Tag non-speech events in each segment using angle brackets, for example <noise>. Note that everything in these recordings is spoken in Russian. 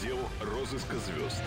Отдел розыска звезд.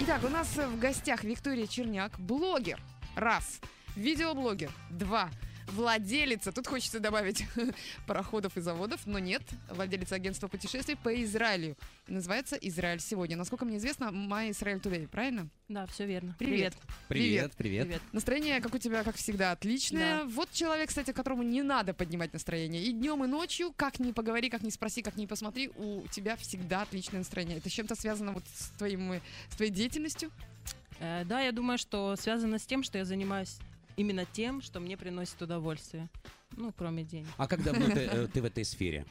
Итак, у нас в гостях Виктория Черняк, блогер. Раз. Видеоблогер. Два. Владелица, тут хочется добавить <laughs> пароходов и заводов, но нет, владелица агентства путешествий по Израилю. Называется «Израиль сегодня». Насколько мне известно, My Israel Today, правильно? Да, все верно. Привет. Привет, привет. Настроение, как у тебя, как всегда, отличное. Да. Вот человек, кстати, которому не надо поднимать настроение. И днем, и ночью, как ни поговори, как ни спроси, как ни посмотри, у тебя всегда отличное настроение. Это с чем-то связано вот с, твоим, э, с твоей деятельностью? Э, да, я думаю, что связано с тем, что я занимаюсь именно тем, что мне приносит удовольствие. Ну, кроме денег. А как давно ты, э, ты в этой сфере?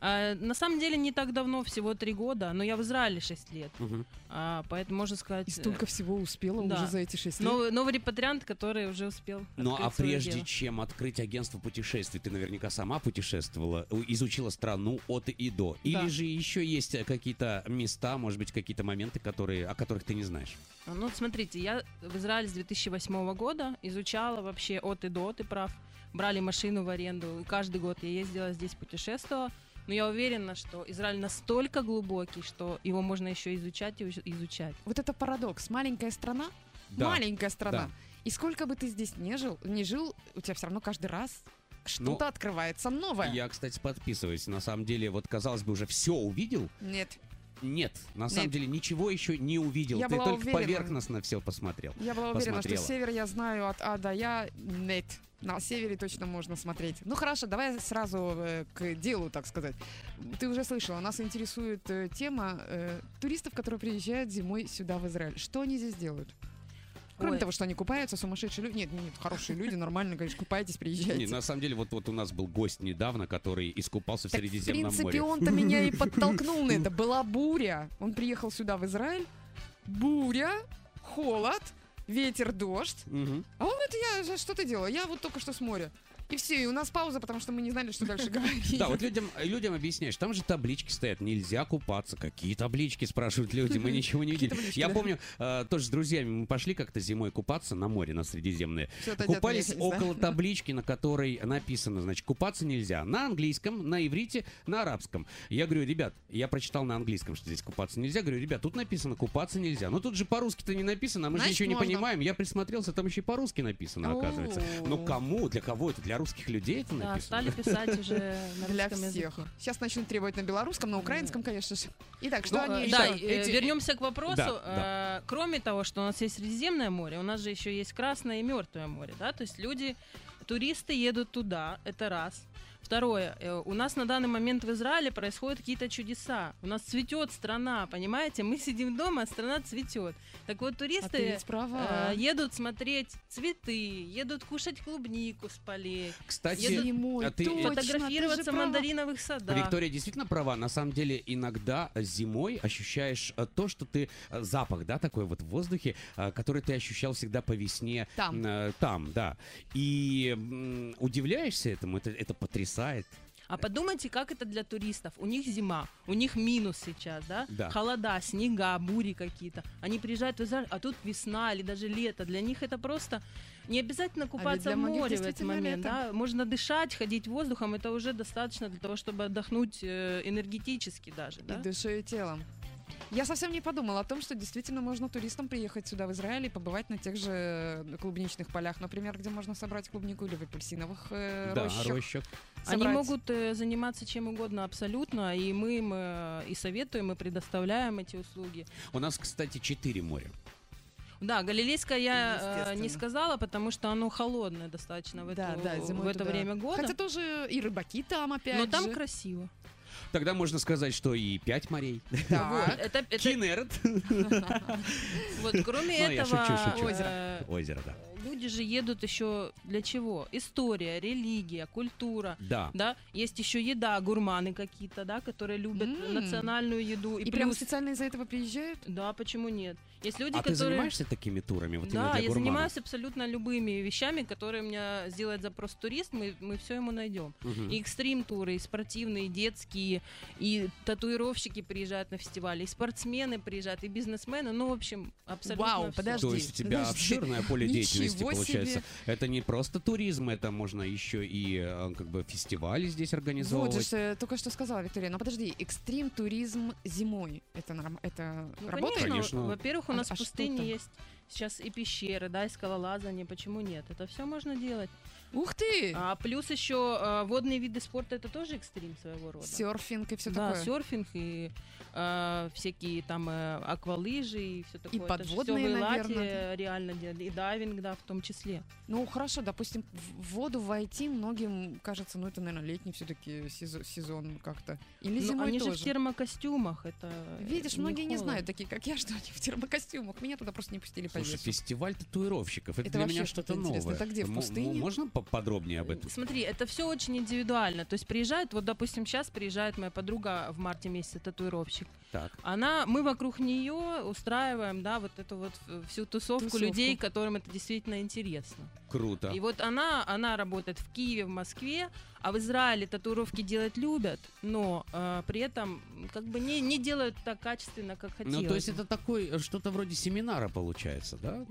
А, на самом деле не так давно, всего три года, но я в Израиле 6 лет. Мгм. А, поэтому можно сказать... И столько всего успела да. уже за эти шесть э, лет. Новый, новый репатриант, который уже успел Ну, а прежде дело. чем открыть агентство путешествий, ты наверняка сама путешествовала, изучила страну от и до. Или Да. же еще есть э, какие-то места, может быть, какие-то моменты, которые, о которых ты не знаешь? А, Ну, смотрите, я в Израиле с 2008 года изучала вообще от и до, ты прав. Брали машину в аренду, и каждый год я ездила здесь, путешествовала. Но я уверена, что Израиль настолько глубокий, что его можно еще изучать и изучать. Вот это парадокс. Маленькая страна, Да. маленькая страна. Да. И сколько бы ты здесь не жил, не жил, у тебя все равно каждый раз что-то Ну, открывается новое. Я, кстати, подписываюсь. На самом деле, вот, казалось бы, уже все увидел. Нет. Нет, на самом Нет. деле ничего еще не увидел. Я ты была только уверена. поверхностно все посмотрел. Я была уверена, что Посмотрела. север я знаю от А до Я. Нет. На севере точно можно смотреть. Ну хорошо, давай сразу э, к делу, так сказать. Ты уже слышала, нас интересует э, тема э, туристов, которые приезжают зимой сюда, в Израиль. Что они здесь делают? Кроме Ой. того, что они купаются, сумасшедшие люди. Нет, нет, хорошие люди, нормально, конечно, купайтесь, приезжайте. Не, на самом деле, вот, вот у нас был гость недавно, который искупался в Так, в Средиземном принципе, море. он-то меня и <laughs> подтолкнул на это. Была буря. Он приехал сюда, в Израиль. Буря, холод, ветер, дождь. Мгм. А он говорит, я, что ты делала? Я вот только что с моря. И все, и у нас пауза, потому что мы не знали, что дальше говорить. Да, вот людям, людям объясняешь, там же таблички стоят, нельзя купаться. Какие таблички, спрашивают люди, мы ничего не видели. Я помню, э, тоже с друзьями мы пошли как-то зимой купаться на море, на Средиземное. Купались около таблички, на которой написано, значит, купаться нельзя. На английском, на иврите, на арабском. Я говорю, ребят, я прочитал на английском, что здесь купаться нельзя. Говорю, ребят, тут написано купаться нельзя. Но тут же по-русски-то не написано, а мы же ничего не можно. Понимаем. Я присмотрелся, там еще и по-русски написано, оказывается. Но кому, для кого это? Для русских людей это Да, написано? стали писать уже на <laughs> Для всех. Сейчас начнут требовать на белорусском, на украинском, конечно же. Итак, что Ну, они э, да, еще? э, вернемся к вопросу. Да, да. Э, Кроме того, что у нас есть Средиземное море, у нас же еще есть Красное и Мертвое море, да, то есть люди, туристы едут туда, это раз. Второе, э, у нас на данный момент в Израиле происходят какие-то чудеса. У нас цветет страна, понимаете? Мы сидим дома, а страна цветет. Так вот, А ты туристы права. э, едут смотреть цветы, едут кушать клубнику с полей, Кстати, Зимой, а ты- фотографироваться ты в мандариновых садах. Виктория действительно права. На самом деле, иногда зимой ощущаешь э, то, что ты э, запах, да, такой вот в воздухе, который ты ощущал всегда по весне. Там. Там, да. И м, удивляешься этому, это, это потрясает. А подумайте, как это для туристов. У них зима, у них минус сейчас, да? Да. Холода, снега, бури какие-то. Они приезжают в Израиль, а тут весна или даже лето. Для них это просто не обязательно купаться для в море в этот момент. лето. Да? Можно дышать, ходить воздухом. Это уже достаточно для того, чтобы отдохнуть э, энергетически даже. И Да? душой, и телом. Я совсем не подумала о том, что действительно можно туристам приехать сюда, в Израиль, и побывать на тех же э, клубничных полях, например, где можно собрать клубнику или в апельсиновых э, да, рощах. рощах. Они могут э, заниматься чем угодно абсолютно, и мы им э, и советуем, и предоставляем эти услуги. У нас, кстати, четыре моря. Да, Галилейское я э, не сказала, потому что оно холодное достаточно в, Да, эту- да, зимой в это туда. время года. Хотя тоже и рыбаки там опять Но там же. красиво. Тогда можно сказать, что и пять морей. Это, это- Кинерет. <laughs> вот, кроме Ну, этого, шучу. э, Озеро, да. Люди же едут еще для чего? История, религия, культура. Да. Да, есть еще еда, гурманы какие-то, да, которые любят М. национальную еду. И, И, прям специально из-за этого приезжают? да, почему нет? Есть люди, А ты которые... занимаешься такими турами? Вот да, для я гурманов? занимаюсь абсолютно любыми вещами, которые у меня сделает запрос турист, мы, мы все ему найдем. Мгм. И экстрим-туры, и спортивные, и детские, и татуировщики приезжают на фестивали, и спортсмены приезжают, и бизнесмены. Ну, в общем, абсолютно Вау, всё. подожди. То есть у тебя Подожди. обширное поле <laughs> деятельности. Есть, Ничего получается, себе. это не просто туризм, это можно еще и э, как бы фестивали здесь Вот организовывать. же э, только что сказала Виктория. Но подожди, экстрим туризм зимой. Это норм... это Ну, работает? конечно. Во-первых, у А- нас а в пустыне есть сейчас и пещеры, да, и скалолазание. Почему нет? Это все можно делать. Ух ты! А плюс еще э, водные виды спорта это тоже экстрим своего рода. Серфинг и все да, такое. серфинг и э, всякие там э, аквалыжи и все такое. Это ж всё подводные, в Эйлате наверное, реально делали, и дайвинг, да, в том числе. Ну хорошо, допустим, в воду войти многим кажется, ну это, наверное, летний все-таки сезон как-то. Или Ну, зимой они же тоже. в термокостюмах, это Видишь, не многие не холодно. знают, такие как я, <laughs> что они в термокостюмах. Меня туда просто не пустили по Слушай, весу. фестиваль татуировщиков. Это, Это для меня что-то новое. Это где, в М- м- пустыне? Можно поподробнее об этом? Смотри, это все очень индивидуально. То есть приезжает, вот, допустим, сейчас приезжает моя подруга в марте месяце, татуировщик. Так. Она, мы вокруг нее устраиваем, да, вот эту вот всю тусовку, Тусовку. людей, которым это действительно интересно. Круто. И вот она, она работает в Киеве, в Москве, а в Израиле татуировки делать любят, но э, при этом как бы не, не делают так качественно, как хотелось. Ну, то есть это такой, э, что-то вроде семинара получается, да?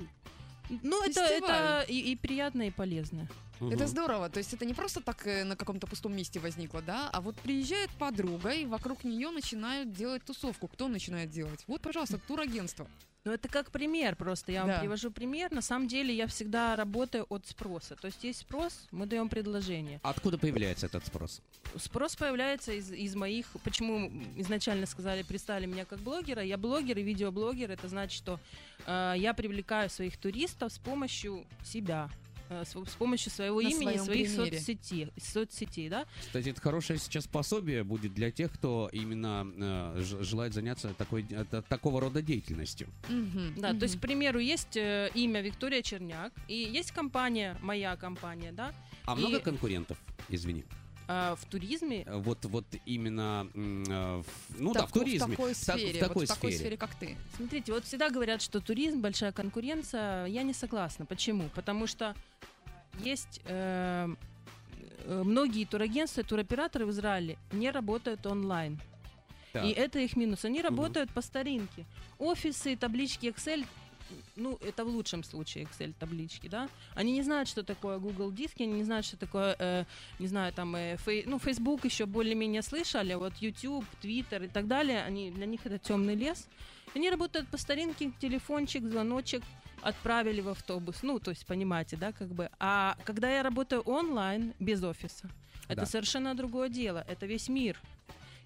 Ну, это, это и, и приятно, и полезно. Это Мгм. здорово. То есть это не просто так э, на каком-то пустом месте возникло, да, а вот приезжает подруга, и вокруг нее начинают делать тусовку. Кто начинает делать? Вот, пожалуйста, турагентство. Ну, это как пример просто. Я Да. вам привожу пример. На самом деле я всегда работаю от спроса. То есть есть спрос, мы даем предложение. Откуда появляется этот спрос? Спрос появляется из, из моих... Почему изначально сказали, представили меня как блогера? Я блогер и видеоблогер. Это значит, что э, я привлекаю своих туристов с помощью себя. Э, С, с помощью своего На имени, своих примере. соцсетей, соцсетей, да? Кстати, это хорошее сейчас пособие будет для тех, кто именно э, желает заняться такой, это- такого рода деятельностью. Мгм, Да, то есть, к примеру, есть э, имя Виктория Черняк, и есть компания, моя компания, да, А И- много конкурентов, извини. Э, в туризме Э, Вот, вот именно, э, в- ну да, в туризме. В такой Так, в сфере, такой вот в такой сфере. сфере, как ты. Смотрите, вот всегда говорят, что туризм большая конкуренция. Я не согласна. Почему? Потому что есть э, многие турагентства, и туроператоры в Израиле не работают онлайн. Так. И это их минус. Они работают по старинке. Офисы, таблички Excel, ну, это в лучшем случае Excel таблички, да. Они не знают, что такое Google диски, они не знают, что такое, э, не знаю, там, э, фей- ну, Facebook еще более-менее слышали, а вот YouTube, Twitter и так далее, они, для них это темный лес. Они работают по старинке, телефончик, звоночек, отправили в автобус. Ну, то есть, понимаете, да, как бы. А когда я работаю онлайн, без офиса, это Да. совершенно другое дело. Это весь мир.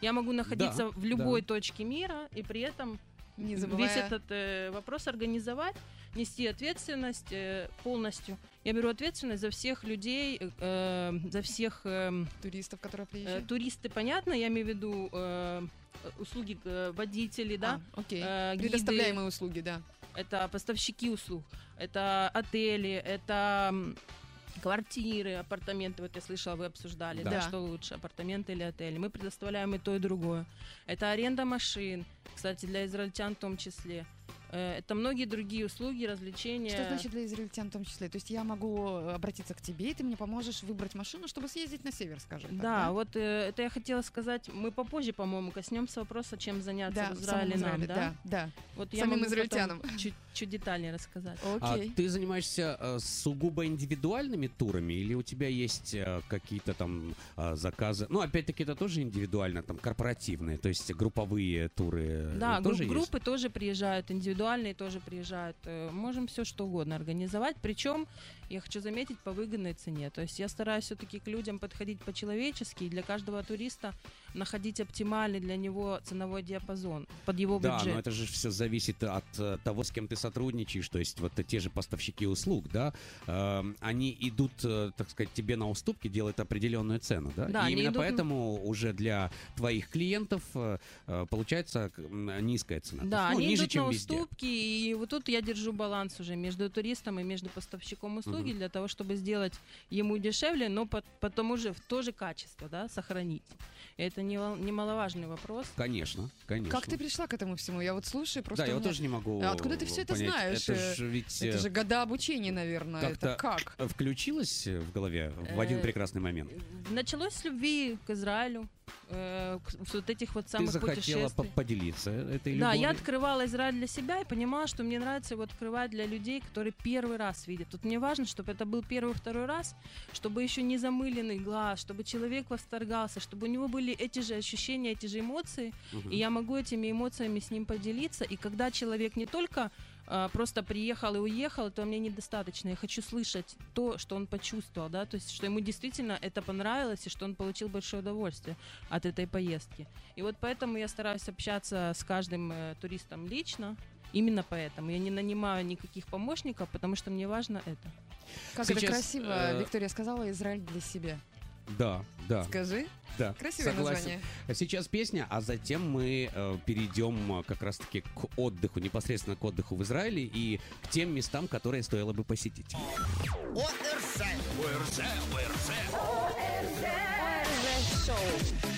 Я могу находиться в любой точке мира и при этом Не весь этот э, вопрос организовать, нести ответственность э, полностью. Я беру ответственность за всех людей, э, э, за всех э, туристов, которые э, приезжают. туристы, понятно, я имею в виду э, услуги э, водителей, да, А, окей. э, гиды, Предоставляемые услуги, да. это поставщики услуг, это отели, это квартиры, апартаменты. Вот я слышала, вы обсуждали, да, Да. что лучше, апартаменты или отели. Мы предоставляем и то, и другое. Это аренда машин, кстати, для израильтян в том числе. Э, Это многие другие услуги, развлечения. Что значит для израильтян в том числе? То есть я могу э, обратиться к тебе, и ты мне поможешь выбрать машину, чтобы съездить на север, скажем так, Да, вот э, это я хотела сказать. Мы попозже, по-моему, коснемся вопроса, чем заняться Да, в Израиле нам, Израиле, да? да, да. Вот Самим израильтянам. Чуть, чуть детальнее рассказать. А Окей. ты занимаешься э, сугубо индивидуальными турами или у тебя есть э, какие-то там э, заказы? Ну, опять-таки, это тоже индивидуально, там, корпоративные, то есть групповые туры э, Да, гру- тоже есть? группы тоже приезжают, индивидуальные тоже приезжают. Э, Можем все что угодно организовать. Причем, я хочу заметить, по выгодной цене. То есть я стараюсь все-таки к людям подходить по-человечески и для каждого туриста находить оптимальный для него ценовой диапазон под его Да, бюджет. но это же все зависит от э, того, с кем ты сотрудничаешь. То есть вот те же поставщики услуг, да, э, они идут, э, так сказать, тебе на уступки, делают определенную цену, да? Да, И именно идут поэтому уже для твоих клиентов э, э, получается низкая цена. Да, есть, ну, они ниже, идут чем на везде. уступки, и вот тут я держу баланс уже между туристом и между поставщиком услуги. Мгм. для того, чтобы сделать ему дешевле, но по, по тому же в то же качество, да, сохранить. И это не, немаловажный вопрос. Конечно, конечно. Как ты пришла к этому всему? Я вот слушаю, просто Да, я меня- тоже не могу А откуда ты всё это понять. знаешь? Это же ведь Это э, же года обучения, наверное. как-то Это как? включилось в голове в один Э, прекрасный момент. Началось с любви к Израилю, э, вот этих вот Ты самых захотела по- путешествий. поделиться этой Да, любовью. я открывала Израиль для себя и понимала, что мне нравится его открывать для людей, которые первый раз видят. Тут мне важно, чтобы это был первый, второй раз, чтобы еще не замыленный глаз, чтобы человек восторгался, чтобы у него были эти же ощущения, эти же эмоции, Мгм. и я могу этими эмоциями с ним поделиться. И когда человек не только а, просто приехал и уехал, то мне недостаточно. Я хочу слышать то, что он почувствовал, да, то есть, что ему действительно это понравилось и что он получил большое удовольствие от этой поездки. И вот поэтому я стараюсь общаться с каждым э, туристом лично. Именно поэтому я не нанимаю никаких помощников, потому что мне важно это. Как Сейчас, это красиво, э, Виктория сказала, Израиль для себя. Да, да, Скажи. да. Красивое согласен. название. Сейчас песня, а затем мы э, перейдем э, как раз-таки к отдыху, непосредственно к отдыху в Израиле и к тем местам, которые стоило бы посетить. ОРЗ, ОРЗ, ОРЗ. Dance.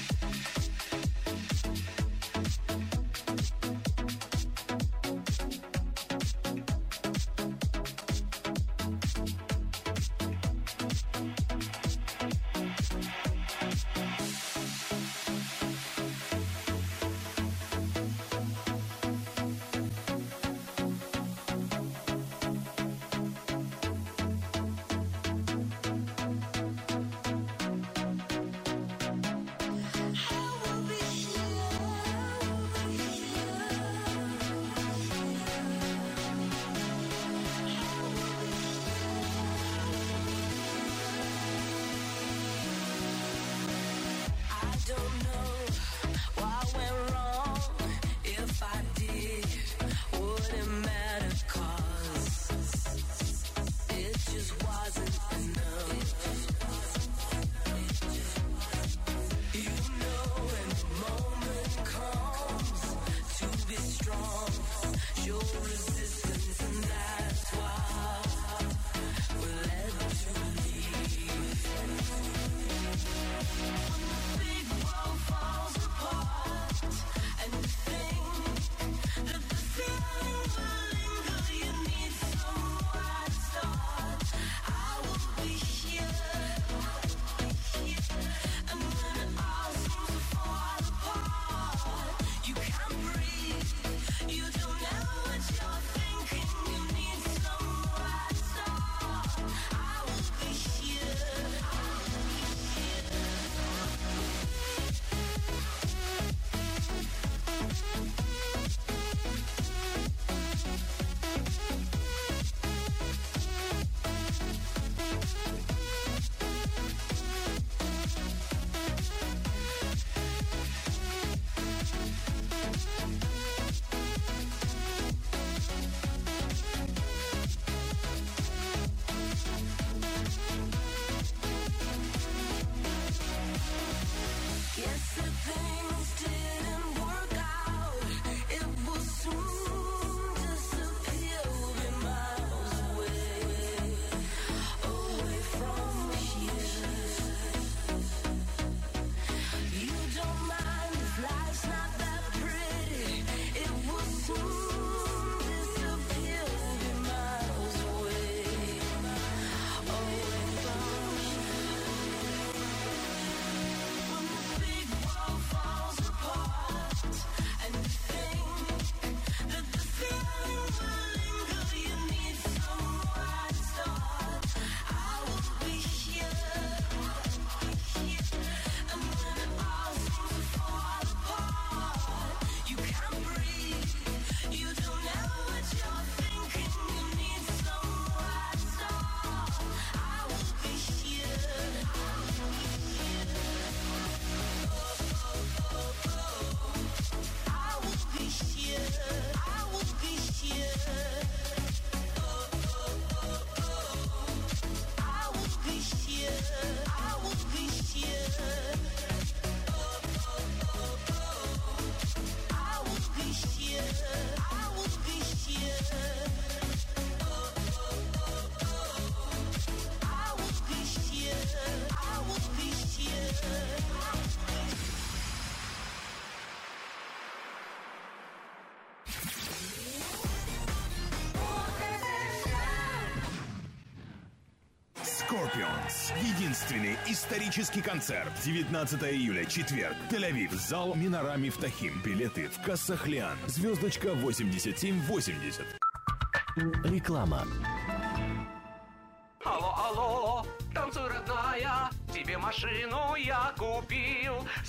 Единственный исторический концерт. 19 июля, четверг. Тель-Авив. Зал Минара Мифтахим. Билеты в кассах Лиан. Звездочка 8780. Реклама. Алло, алло, танцуй, родная, тебе машину.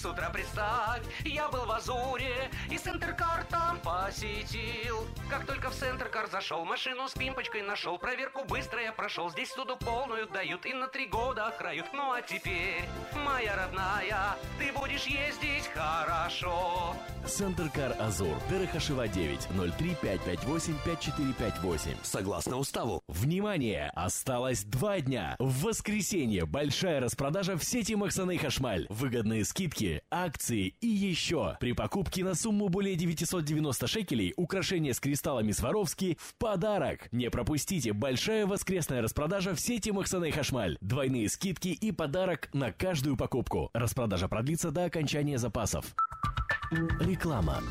С утра представь, я был в Азуре и Центркар там посетил. Как только в Центркар зашел, машину с пимпочкой нашел, проверку быстро я прошел. Здесь суду полную дают и на три года охрают. Ну а теперь, моя родная, ты будешь ездить хорошо. Центр Кар Азур. Дерехашева 9 03 558 5458. Согласно уставу. Внимание! Осталось два дня. В воскресенье большая распродажа в сети Махсаны Хашмаль. Выгодные скидки, акции и еще. При покупке на сумму более 990 шекелей украшения с кристаллами Сваровски в подарок. Не пропустите большая воскресная распродажа в сети Махсаны Хашмаль. Двойные скидки и подарок на каждую покупку. Распродажа продлится до окончания запасов. Реклама.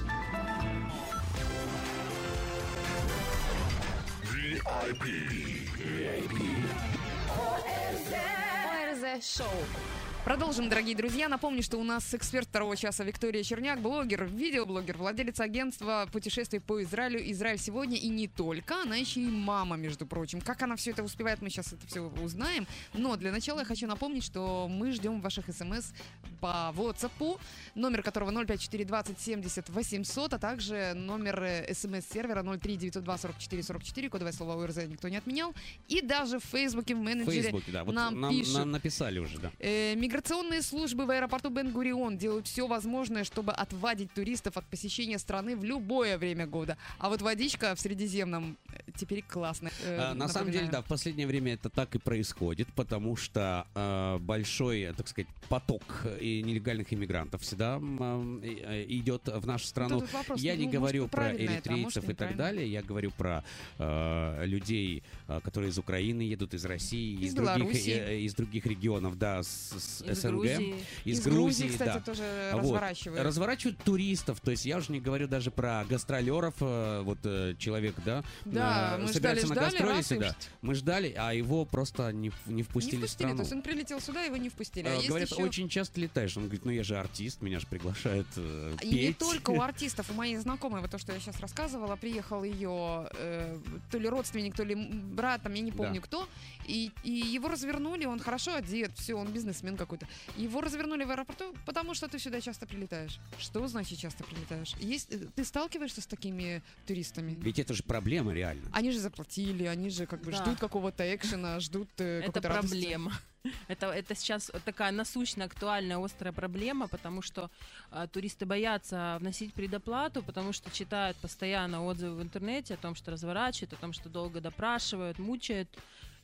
ОРЗ Шоу. Продолжим, дорогие друзья. Напомню, что у нас эксперт второго часа Виктория Черняк, блогер, видеоблогер, владелец агентства путешествий по Израилю «Израиль сегодня» и не только. Она еще и мама, между прочим. Как она все это успевает, мы сейчас это все узнаем. Но для начала я хочу напомнить, что мы ждем ваших смс по WhatsApp, номер которого 05420 70 800, а также номер э, смс-сервера 03 902 44 44, кодовое слово ОРЗ никто не отменял. И даже в Фейсбуке, В менеджере Фейсбуке, да. Вот нам нам, пишут. нам написали уже, да. Э, миграционные службы в аэропорту Бен-Гурион делают все возможное, чтобы отвадить туристов от посещения страны в любое время года. А вот водичка в Средиземном э, теперь классная. Э, А, На самом деле, да, в последнее время это так и происходит, потому что э, большой, э, так сказать, поток и нелегальных иммигрантов всегда э, э, идет в нашу страну. тут вопрос, я ну, не может, говорю про правильно это, а может, эритрейцев и так далее, я говорю про э, людей, э, которые из Украины едут, из России, Из из, других, э, из других регионов, да, с, с Из СНГ, Грузии. из, Из Грузии, кстати, да. тоже Вот. разворачивают. Разворачивают туристов, то есть я уже не говорю даже про гастролеров, э, вот э, человек, да, Да, мы ждали, на ждали, гастроли и сюда. Мы ждали, а его просто не, не не впустили, впустили, в страну. то есть он прилетел сюда, его не впустили. А есть Говорят, еще- очень часто летаешь. Он говорит, ну я же артист, меня же приглашают э, И петь. не только у <laughs> артистов, у моей знакомой, вот то, что я сейчас рассказывала, приехал ее э, то ли родственник, то ли брат, там, я не помню Да. кто, и, и его развернули, он хорошо одет, все, он бизнесмен какой-то. Его развернули в аэропорту, потому что ты сюда часто прилетаешь. Что значит часто прилетаешь? Есть, э, ты сталкиваешься с такими туристами? Ведь это же проблема реально. Они же заплатили, они же как бы Да. ждут какого-то экшена, ждут э, Это какой-то радости. проблема. <laughs> Это, это сейчас такая насущная, актуальная, острая проблема, потому что а, туристы боятся вносить предоплату, потому что читают постоянно отзывы в интернете о том, что разворачивают, о том, что долго допрашивают, мучают.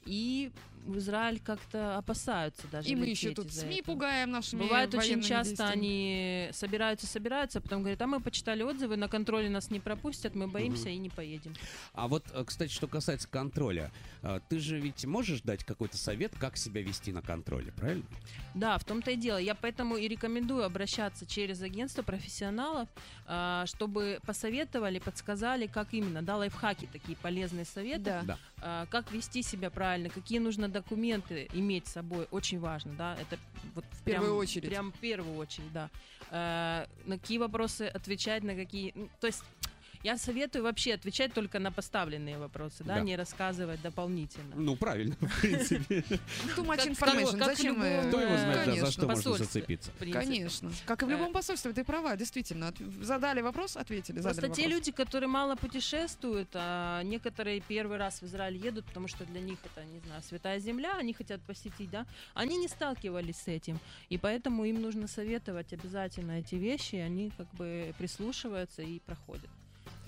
И в Израиль как-то опасаются даже И мы еще тут СМИ этого. пугаем нашими Бывает очень часто действиями. они собираются, собираются, а потом говорят, а мы почитали отзывы, на контроле нас не пропустят, мы боимся и не поедем. А вот, э, кстати, что касается контроля, э, ты же ведь можешь дать какой-то совет, как себя вести на контроле, правильно? Да, в том-то и дело. Я поэтому и рекомендую обращаться через агентство профессионалов, а, чтобы посоветовали, подсказали, как именно, да, лайфхаки такие полезные советы, Да. Как вести себя правильно, какие нужно документы иметь с собой, очень важно, да, это вот в первую очередь. Прям в первую очередь, да. А, на какие вопросы отвечать, на какие, ну, то есть я советую вообще отвечать только на поставленные вопросы, да, Да. не рассказывать дополнительно. Ну, правильно, в принципе. Too much Как- information. Зачем мы- Кто его знает, да, за что можно зацепиться. Конечно. Как и в Э, любом посольстве, ты права, действительно. Задали вопрос, ответили. Просто те люди, которые мало путешествуют, а некоторые первый раз в Израиль едут, потому что для них это, не знаю, святая земля, они хотят посетить, да, они не сталкивались с этим, и поэтому им нужно советовать обязательно эти вещи, и они как бы прислушиваются и проходят.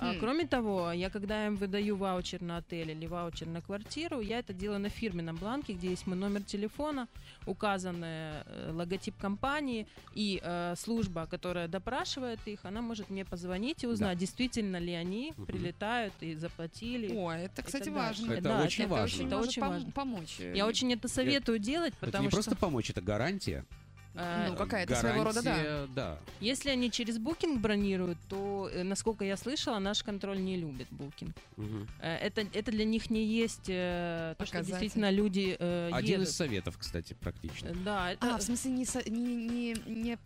А, кроме того, я когда им выдаю ваучер на отель или ваучер на квартиру, я это делаю на фирменном бланке, где есть мой номер телефона, указан э, логотип компании и э, служба, которая допрашивает их, она может мне позвонить и узнать, действительно ли они Мгм. прилетают и заплатили. О, это, кстати, важно. Это Да, очень это важно. очень Это очень пом- важно. помочь. Я очень это советую делать, Это потому не что просто помочь, это гарантия. Э, Ну, какая-то своего рода, да. Да. Если они через букинг бронируют, то, э, насколько я слышала, наш контроль не любит букинг. Мгм. Э, Это, это для них не есть то, что действительно люди э, Один едут. из советов, кстати, практично. Э, Да, это... А, в смысле, не, не, не, не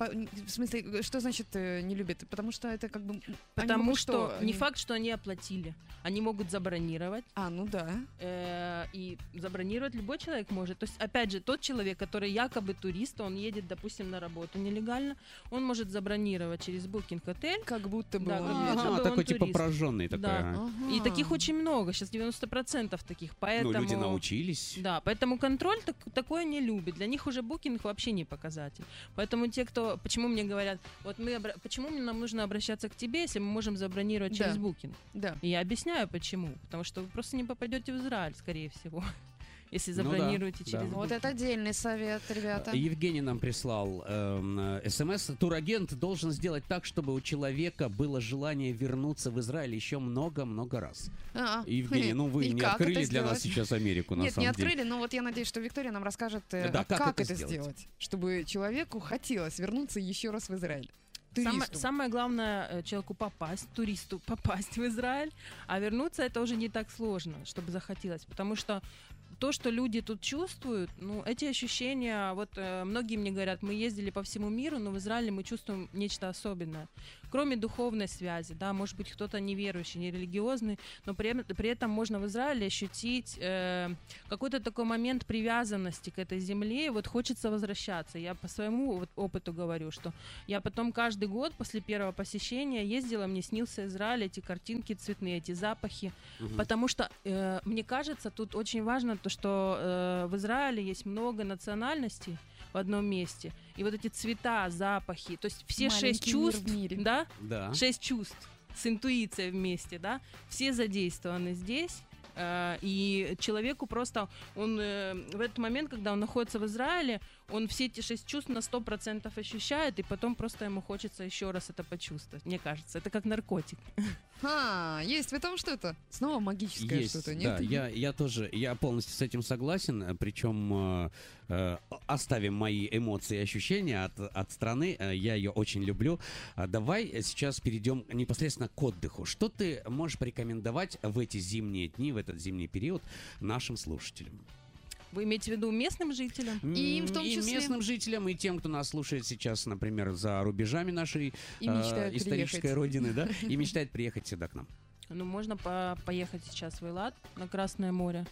в смысле, что значит не любит? Потому что это как бы... Потому могут что, не факт, что они оплатили. Они могут забронировать. А, ну да. э, и забронировать любой человек может. То есть, опять же, тот человек, который якобы турист, он едет, допустим, на работу нелегально, он может забронировать через букинг отель. Как будто бы Да, он как едет. будто А, бы такой он типа прожженный такой. Да. а. И Ага. таких очень много, сейчас 90% таких. Ну, Поэтому... люди научились. Да, поэтому контроль так- такое не любит. Для них уже букинг вообще не показатель. Поэтому те, кто... Почему мне говорят, вот мы... обра- Почему нам нужно обращаться к тебе, если мы можем забронировать Да. через букинг? Да. И я объясняю, почему. Потому что вы просто не попадете в Израиль, скорее всего. <laughs> Если Ну да, забронируете да. через Вот это отдельный совет, ребята. Евгений нам прислал эм, э, смс. Турагент должен сделать так, чтобы у человека было желание вернуться в Израиль еще много-много раз. А, Евгений, ну вы и не открыли для нас сейчас Америку, на Нет, самом не деле. открыли, но вот я надеюсь, что Виктория нам расскажет, э, Да, как как, это это, сделать? сделать? чтобы человеку хотелось вернуться еще раз в Израиль. Самое, Туристу. самое главное э, человеку попасть, туристу <laughs> попасть в Израиль, а вернуться это уже не так сложно, чтобы захотелось, потому что то, что люди тут чувствуют, ну, эти ощущения, вот э, многие мне говорят, мы ездили по всему миру, но в Израиле мы чувствуем нечто особенное. Кроме духовной связи, да, может быть, кто-то неверующий, нерелигиозный, но при, эм- при этом можно в Израиле ощутить э, какой-то такой момент привязанности к этой земле, и вот хочется возвращаться. Я по своему вот опыту говорю, что я потом каждый год после первого посещения ездила, мне снился Израиль, эти картинки цветные, эти запахи, Мгм. потому что э, мне кажется, тут очень важно то, что э, в Израиле есть много национальностей в одном месте, и вот эти цвета, запахи, то есть все шесть Маленький мир чувств, в мире. да, Да. шесть чувств с интуицией вместе, да, все задействованы здесь. э, И человеку просто, он э, в этот момент, когда он находится в Израиле, он все эти шесть чувств на сто процентов ощущает, и потом просто ему хочется еще раз это почувствовать. Мне кажется, это как наркотик. А, есть в этом что-то. Снова магическое Есть, что-то, да, нет? я, я тоже, я полностью с этим согласен, э, причем э, э, оставим мои эмоции и ощущения от, от страны, э, я ее очень люблю. А давай сейчас перейдем непосредственно к отдыху. Что ты можешь порекомендовать в эти зимние дни, в этот зимний период нашим слушателям? Вы имеете в виду местным жителям? И им в том и числе. местным жителям, и тем, кто нас слушает сейчас, например, за рубежами нашей И э, исторической приехать. родины, да, <laughs> и мечтает приехать сюда к нам. Ну, можно по- поехать сейчас в Эйлат на Красное море,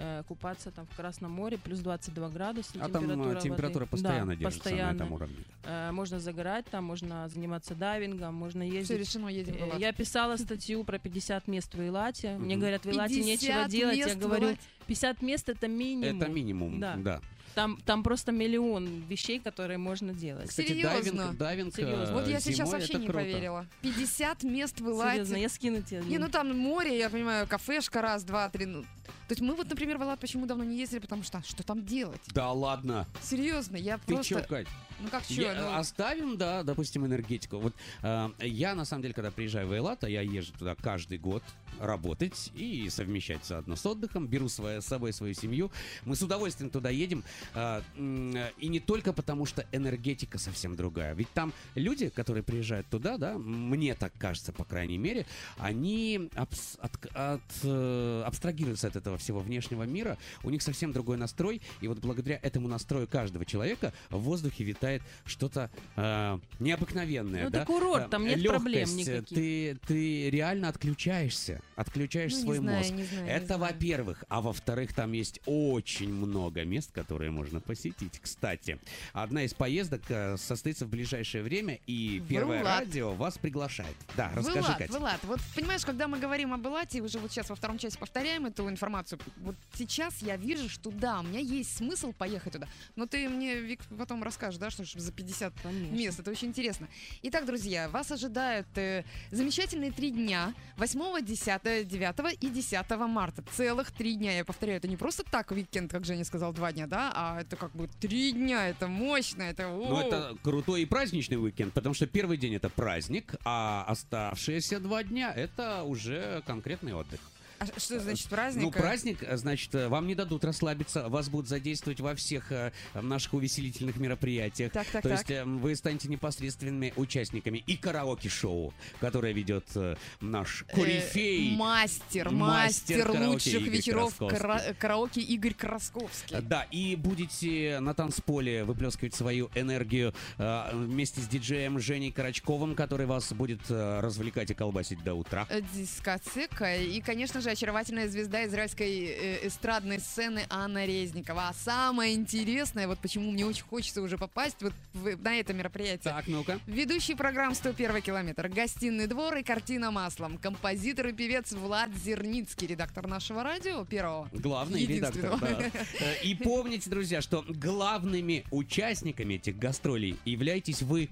э, купаться там в Красном море, плюс 22 градуса А там температура э, температура воды. постоянно Да, держится постоянно. на этом уровне. Э, можно загорать там, можно заниматься дайвингом, можно Все ездить. решено, едем в. Я писала статью про 50 мест в Эйлате. Мне говорят, в Эйлате нечего 50 делать. Я говорю, Эллате. 50 мест это минимум. Это минимум, Да. да. Там, там просто миллион вещей, которые можно делать. Кстати, Серьезно? дайвинг, дайвинг Серьезно. э, Вот я сейчас вообще не круто. поверила. 50 мест в Эллате. Серьезно, я скину тебе. Не, ну там море, я понимаю, кафешка раз, два, три. Ну. То есть мы вот, например, в Эллад почему давно не ездили, потому что что там делать? Да ладно, Серьезно, я ты просто... чё, Кать? Ну как что? Я- Оставим, да, допустим, энергетику. Вот э, я, на самом деле, когда приезжаю в Эйлат, а я езжу туда каждый год работать и совмещать заодно с отдыхом, беру свое, с собой свою семью. Мы с удовольствием туда едем. э, м, и не только потому, что энергетика совсем другая. Ведь там люди, которые приезжают туда, да, мне так кажется, по крайней мере, они абс- от- от, э, абстрагируются от этого всего внешнего мира. У них совсем другой настрой. И вот благодаря этому настрою каждого человека в воздухе витает что-то э, необыкновенное. Ну, да? это курорт, Э, там нет проблем лёгкость, э, никаких. Ты, ты реально отключаешься. Отключаешь Ну, не свой знаю, мозг. не знаю, Это во-первых. А во-вторых, там есть очень много мест, которые можно посетить. Кстати, одна из поездок э, состоится в ближайшее время, и Первое Эллад. радио вас приглашает. Да, расскажи, Эллад, Катя. в Эллад. Вот понимаешь, когда мы говорим об Эллате, уже вот сейчас во втором части повторяем эту информацию, вот сейчас я вижу, что да, у меня есть смысл поехать туда. Но ты мне, Вик, потом расскажешь, да, что ж за 50 Конечно. мест. Это очень интересно. Итак, друзья, вас ожидают э, замечательные три дня. 8, 10, 9 и 10 марта. Целых три дня. Я повторяю, это не просто так уикенд, как Женя сказал, два дня, да, а это как бы три дня. Это мощно, это... Ну, это крутой и праздничный уикенд, потому что первый день это праздник, а оставшиеся два дня это уже конкретный отдых. А что значит праздник? Ну, праздник, э, значит, э, вам не дадут расслабиться, вас будут задействовать во всех э, наших увеселительных мероприятиях. Так, так, То так. есть э, вы станете непосредственными участниками и караоке-шоу, которое ведет э, наш Э, корифей. Мастер, Мастер мастер караоке лучших Игорь вечеров кара- караоке Игорь Красковский. Э, Да, и будете на танцполе выплескивать свою энергию э, вместе с диджеем Женей Карачковым, который вас будет э, развлекать и колбасить до утра. Э, Дискотека. И, конечно же, очаровательная звезда израильской э, эстрадной сцены Анна Резникова. А самое интересное, вот почему мне очень хочется уже попасть вот в- на это мероприятие. Так, ну-ка. Ведущий программ «101 километр», «Гостиный двор» и «Картина маслом», композитор и певец Влад Зерницкий, редактор нашего радио первого. Главный редактор. Да. Э, И помните, друзья, что главными участниками этих гастролей являетесь вы.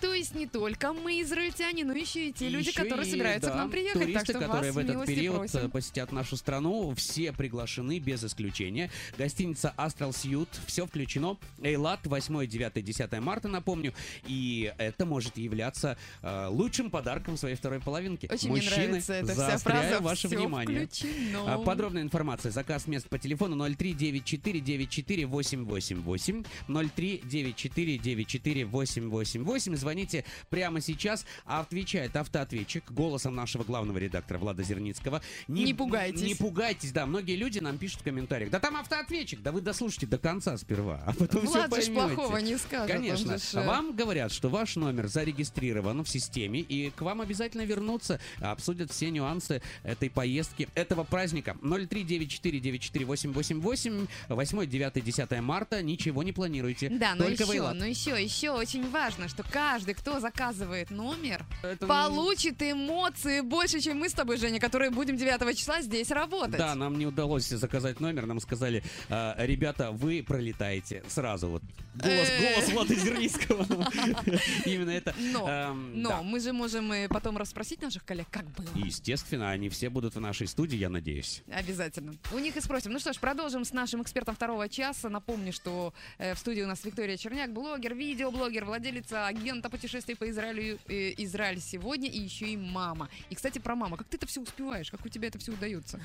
То есть не только мы, израильтяне, но еще и те люди, Еще которые и, собираются да, к нам приехать. Туристы, так что которые в этот период просим. э, посетят нашу страну, все приглашены без исключения. Гостиница Astral Suite, все включено. Эйлат, 8, 9, 10 марта, напомню. И это может являться э, лучшим подарком своей второй половинки. Очень мне Мужчины, нравится эта вся фраза. ваше «Всё внимание. включено». А, Подробная информация. Заказ мест по телефону 0394 94 888 0394 94 888. Звоните прямо сейчас. А отвечает автоответчик голосом нашего главного редактора Влада Зерницкого. Не пугайтесь. Не пугайтесь, да. Многие люди нам пишут в комментариях. Да там автоответчик. Да вы дослушайте до конца сперва, а потом все Влад ж поймете. плохого не скажет. он Конечно. же э, Вам говорят, что ваш номер зарегистрирован в системе, и к вам обязательно вернутся, обсудят все нюансы этой поездки, этого праздника. 039494888, 8, 9, 10 марта. Ничего не планируйте. Да, но Только в еще, но еще, еще очень важно, что каждый, кто заказывает номер, Это, получит эмоции больше, чем мы с тобой, Женя, которые будем 9 числа здесь работать. Да, нам не удалось заказать номер. Нам сказали, «А, ребята, вы пролетаете сразу. Вот голос, Э. голос Влада Зерницкого. <laughs> Именно это. Но, Эм, но да. мы же можем и потом расспросить наших коллег, как было. Естественно, они все будут в нашей студии, я надеюсь. Обязательно. У них и спросим. Ну что ж, продолжим с нашим экспертом второго часа. Напомню, что э, в студии у нас Виктория Черняк, блогер, видеоблогер, владелица агента путешествий по Израилю, э, Израиль сегодня и еще и мама. И, кстати, про маму. Как ты это все успеваешь? Как у тебя это все удается?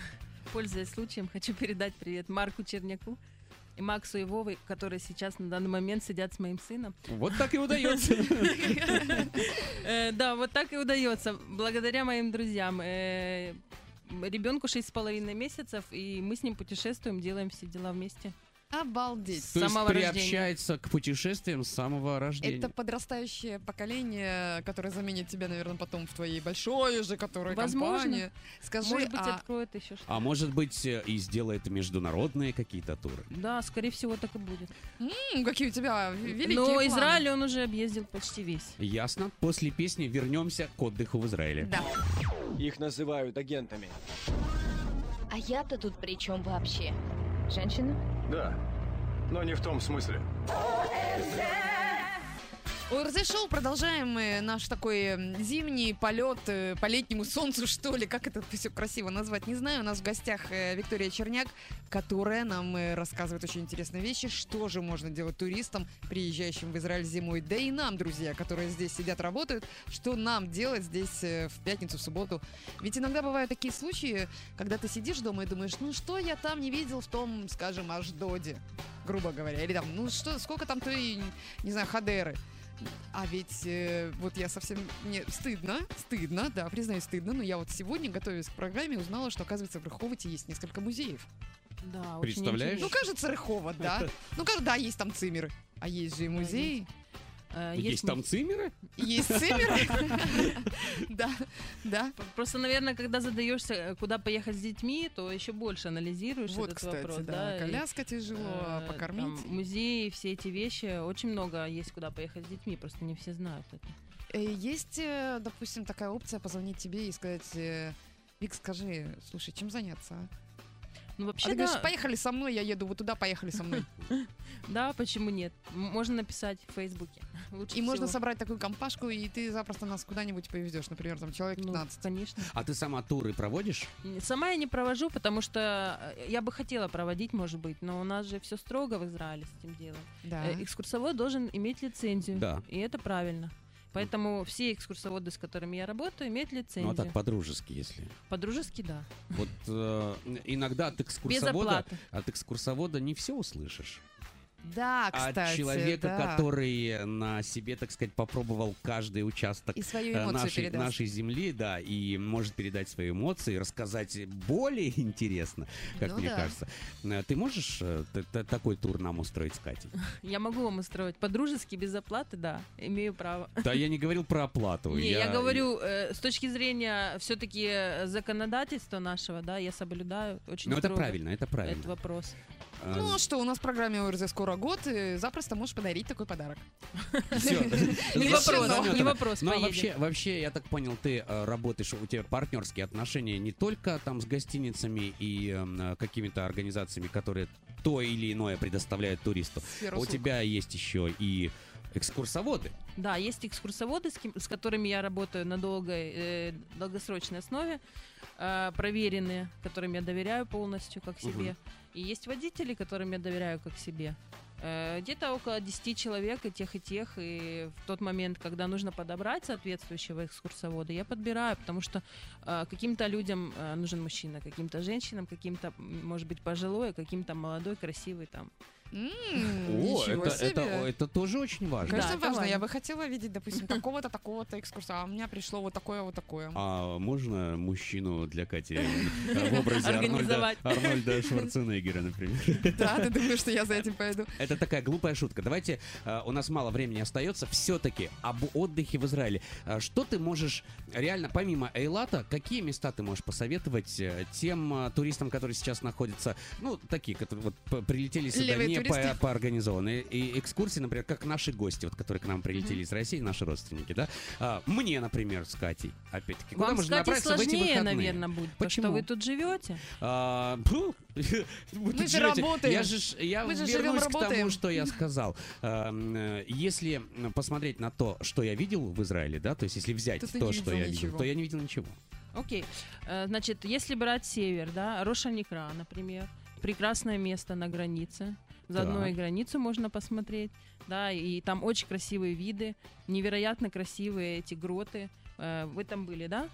Пользуясь случаем, хочу передать привет Марку Черняку и Максу и Вовой, которые сейчас на данный момент сидят с моим сыном. Вот так и удается. <laughs> Э, Да, вот так и удается. Благодаря моим друзьям. Ребенку шесть с половиной месяцев, и мы с ним путешествуем, делаем все дела вместе. Обалдеть. То есть самого рождения. приобщается к путешествиям с самого рождения. Это подрастающее поколение, которое заменит тебя, наверное, потом в твоей большой уже, которая Возможно. компании. Скажи, Может быть, а откроет еще что-то. А может быть, э, и сделает международные какие-то туры. Да, скорее всего, так и будет. м, какие у тебя великие Но планы. Израиль он уже объездил почти весь. Ясно. После песни вернемся к отдыху в Израиле. Да. Их называют агентами. А я-то тут при чем вообще? Женщина? Да, но не в том смысле. ОРЗ-шоу продолжаем мы наш такой зимний полет э, по летнему солнцу, <laughs> что ли, как это все красиво назвать, не знаю. У нас в гостях э, Виктория Черняк, которая нам э, рассказывает очень интересные вещи, что же можно делать туристам, приезжающим в Израиль зимой, да и нам, друзья, которые здесь сидят, работают, что нам делать здесь в пятницу, в субботу. Ведь иногда бывают такие случаи, когда ты сидишь дома и думаешь, ну что я там не видел в том, скажем, Аждоде, грубо говоря, или там, ну что, сколько там той, не знаю, Хадеры. А ведь э, вот я совсем не стыдно, стыдно, да, признаюсь, стыдно, но я вот сегодня, готовясь к программе, узнала, что, оказывается, в Рыховоте есть несколько музеев. Да, очень Представляешь? Ну, интересно. кажется, Рыховод, да. Ну, кажется, да, есть там цимеры. А есть же и музеи. Э, Есть, там цимеры? Есть цимеры. <laughs> Да, да. Просто, наверное, когда задаешься, э, куда поехать с детьми, то еще больше анализируешь этот вопрос. да. Коляска тяжело, э, покормить. музеи, все эти вещи, очень много есть куда поехать с детьми, просто не все знают это. Есть, допустим, такая опция позвонить тебе и сказать, Вик, скажи, слушай, чем заняться? а?» Ну, А вообще, ты говоришь, да, поехали со мной, я еду вот туда, поехали со мной. <laughs> да, почему нет? Можно написать в Фейсбуке. <laughs> Лучше И можно собрать такую компашку, и ты запросто нас куда-нибудь повезешь, например, там человек Ну, 15. конечно. А ты сама туры проводишь? Сама я не провожу, потому что э, я бы хотела проводить, может быть, но у нас же все строго в Израиле с этим делом. Да. Э, Экскурсовод должен иметь лицензию. Да. И это правильно. Поэтому все экскурсоводы, с которыми я работаю, имеют Ну, лицензию. а так по-дружески, если. По-дружески, да. Вот э, иногда от экскурсовода, от экскурсовода не все услышишь. Да, кстати, от человека, да. который на себе, так сказать, попробовал каждый участок э, нашей, передаст. нашей земли, да, и может передать свои эмоции, рассказать более <laughs> интересно, как Ну мне да. кажется. Э, Ты можешь э, такой тур нам устроить с Катей? <laughs> Я могу вам устроить по-дружески, без оплаты, да, имею право. Да, я не говорил про оплату. Не, я, говорю, э, с точки зрения все-таки законодательства нашего, да, я соблюдаю очень Ну, это правильно, это правильно. этот вопрос. Э, Ну а что, у нас в программе ОРЗ скоро год, и запросто можешь подарить такой подарок. <laughs> всё. Не вопрос, не вопрос, Ну, а поедем. вообще, вообще, я так понял, ты э, работаешь, у тебя партнерские отношения не только там с гостиницами и э, какими-то организациями, которые то или иное предоставляют туристу. Сфера У услуг. тебя есть еще и экскурсоводы. Да, есть экскурсоводы, с, кем- с которыми я работаю на долгой, э, долгосрочной основе, э, проверенные, которым я доверяю полностью как себе. И есть водители, которым я доверяю как себе. Э, Где-то около 10 человек и тех, и тех. И в тот момент, когда нужно подобрать соответствующего экскурсовода, я подбираю, потому что э, каким-то людям э, нужен мужчина, каким-то женщинам, каким-то, может быть, пожилой, а каким-то молодой, красивый там. О, это, себе. это, это тоже очень важно. Конечно, важно. Я бы хотела видеть, допустим, такого-то, такого-то экскурса, а у меня пришло вот такое, вот такое. А можно мужчину для Кати э, в образе Арнольда, Организовать. Арнольда Шварценеггера, например? Да, ты думаешь, что я за этим пойду? Это такая глупая шутка. Давайте, э, у нас мало времени остается. Все-таки об отдыхе в Израиле. Э, Что ты можешь реально, помимо Эйлата, какие места ты можешь посоветовать тем туристам, которые сейчас находятся, ну, такие, которые вот прилетели сюда не туристы. по, по организованной и экскурсии, например, как наши гости, вот, которые к нам прилетели из России, наши родственники, да? А, Мне, например, с Катей, опять-таки. Куда Вам, в эти сложнее, наверное, будет, потому Почему? что вы тут живете. А, фу, <laughs> вы тут же работаем. Я же, я Мы же живем, к тому, что я сказал. А, э, Если посмотреть на то, что я видел в Израиле, да, то есть если взять То то, что я видел, то я не видел ничего. Окей. Э, Значит, если брать север, да, Рошаникра, например, прекрасное место на границе. Заодно Так. и границу можно посмотреть, да, и там очень красивые виды, невероятно красивые эти гроты. Э, Вы там были, да?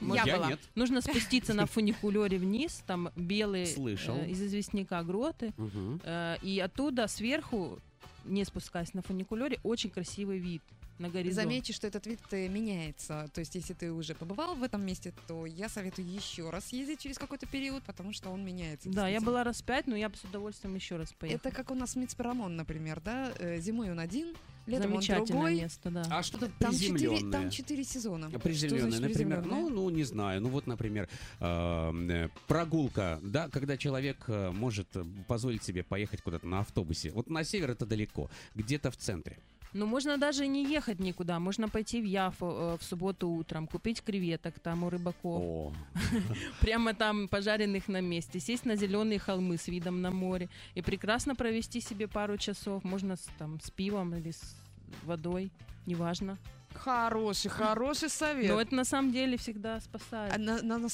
Я я была. нет. Нужно спуститься на <laughs> фуникулере вниз, там белые Слышал. э, из известняка гроты, Мгм. э, и оттуда сверху, не спускаясь на фуникулере, очень красивый вид на горизонт. Заметьте, что этот вид э, меняется. То есть, если ты уже побывал в этом месте, то я советую еще раз ездить через какой-то период, потому что он меняется. Да, я была раз пять, но я бы с удовольствием еще раз поехала. Это как у нас Мицпарамон, например, да? Э, Зимой он один, летом он другой. место, да. А что-то Там четыре, приземленное. там четыре сезона. Что Приземленное, значит например, ну, приземленное? ну, не знаю, ну вот, например, эм, э, прогулка, да, когда человек э, может позволить себе поехать куда-то на автобусе. Вот на север это далеко, где-то в центре. Ну, можно даже не ехать никуда. Можно пойти в Яфу э, в субботу утром, купить креветок там у рыбаков. О, <laughs> Прямо там пожаренных на месте. Сесть на зеленые холмы с видом на море. И прекрасно провести себе пару часов. Можно с, там, с пивом или с водой. Неважно. Хороший, <laughs> хороший совет. Но это на самом деле всегда спасает. А на- на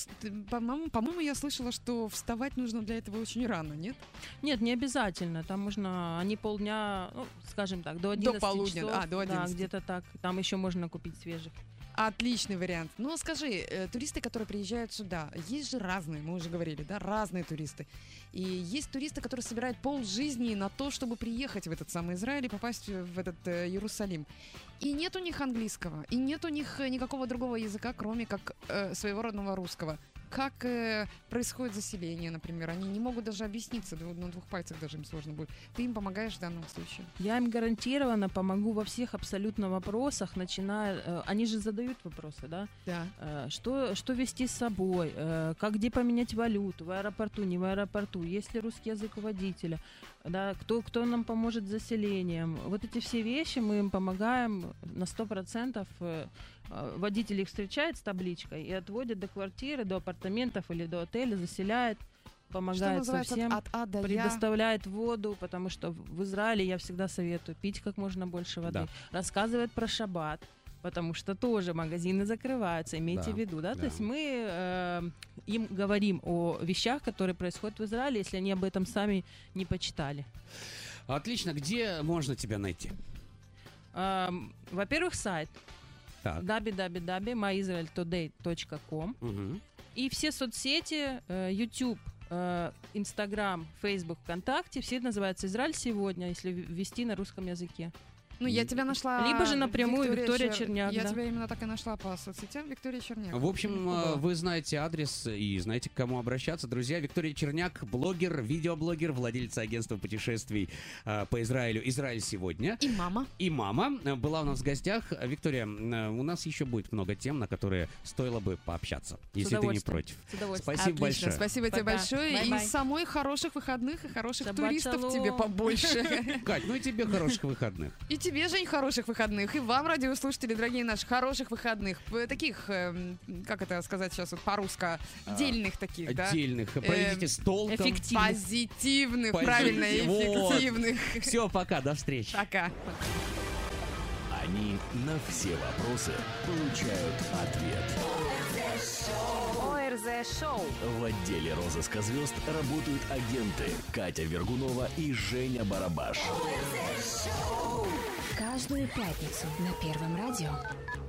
по-моему, по-моему, я слышала, что вставать нужно для этого очень рано, нет? Нет, не обязательно. Там можно, они полдня, ну, скажем так, до 11 полудня, часов. а, до 11. Да, где-то так. Там еще можно купить свежих. Отличный вариант. Ну, скажи, э, туристы, которые приезжают сюда, есть же разные, мы уже говорили, да, разные туристы. И есть туристы, которые собирают пол жизни на то, чтобы приехать в этот самый Израиль и попасть в этот э, Иерусалим. И нет у них английского, и нет у них э, никакого другого языка, кроме как э, своего родного русского. Как э, происходит заселение, например. Они не могут даже объясниться, на двух пальцах даже им сложно будет. Ты им помогаешь в данном случае. Я им гарантированно помогу во всех абсолютно вопросах, начиная... э, Они же задают вопросы, да? Да. Э, Что, что вести с собой? э, Как где поменять валюту? В аэропорту, не в аэропорту? Есть ли русский язык у водителя? Да, кто, кто нам поможет с заселением? Вот эти все вещи мы им помогаем на 100%. э, э, Водитель их встречает с табличкой и отводит до квартиры, до апартаментов или до отеля, заселяет, Что помогает со называется всем от А до Я. предоставляет воду, потому что в в Израиле я всегда советую пить как можно больше воды. Да. Рассказывает про шаббат, потому что тоже магазины закрываются, имейте Да, в виду, да? да. То есть мы э, им говорим о вещах, которые происходят в Израиле, если они об этом сами не почитали. отлично. Где можно тебя найти? Эм, во-первых, сайт www.myisraeltoday.com Мгм. И все соцсети, э, YouTube, э, Instagram, Facebook, ВКонтакте, все называются «Израиль сегодня», если ввести на русском языке. Ну, я тебя нашла... Либо же напрямую Виктория Чер- Черняк, Я да. тебя именно так и нашла по соцсетям. Виктория Черняк. В общем, э, вы знаете адрес и знаете, к кому обращаться. Друзья, Виктория Черняк, блогер, видеоблогер, владелица агентства путешествий э, по Израилю «Израиль сегодня». И мама. И мама э, была у нас в гостях. Виктория, у нас еще будет много тем, на которые стоило бы пообщаться, если ты не против. С удовольствием. Спасибо Отлично, большое. спасибо тебе большое. Bye-bye. И самой хороших выходных и хороших Шаббат туристов тебе побольше. Кать, ну и тебе хороших выходных. И тебе, Жень, хороших выходных. И вам, радиослушатели, дорогие наши, хороших выходных. Таких, эм, как это сказать сейчас вот по-русски, дельных таких, да? Отдельных. Проведите Эм, с толком. эффективных. Позитивных, Позитив- правильно, эффективных. Все, пока, до встречи. Пока. Они на все вопросы получают ответ. ОРЗ-шоу. В отделе розыска звезд работают агенты Катя Вергунова и Женя Барабаш. Каждую пятницу на Первом радио.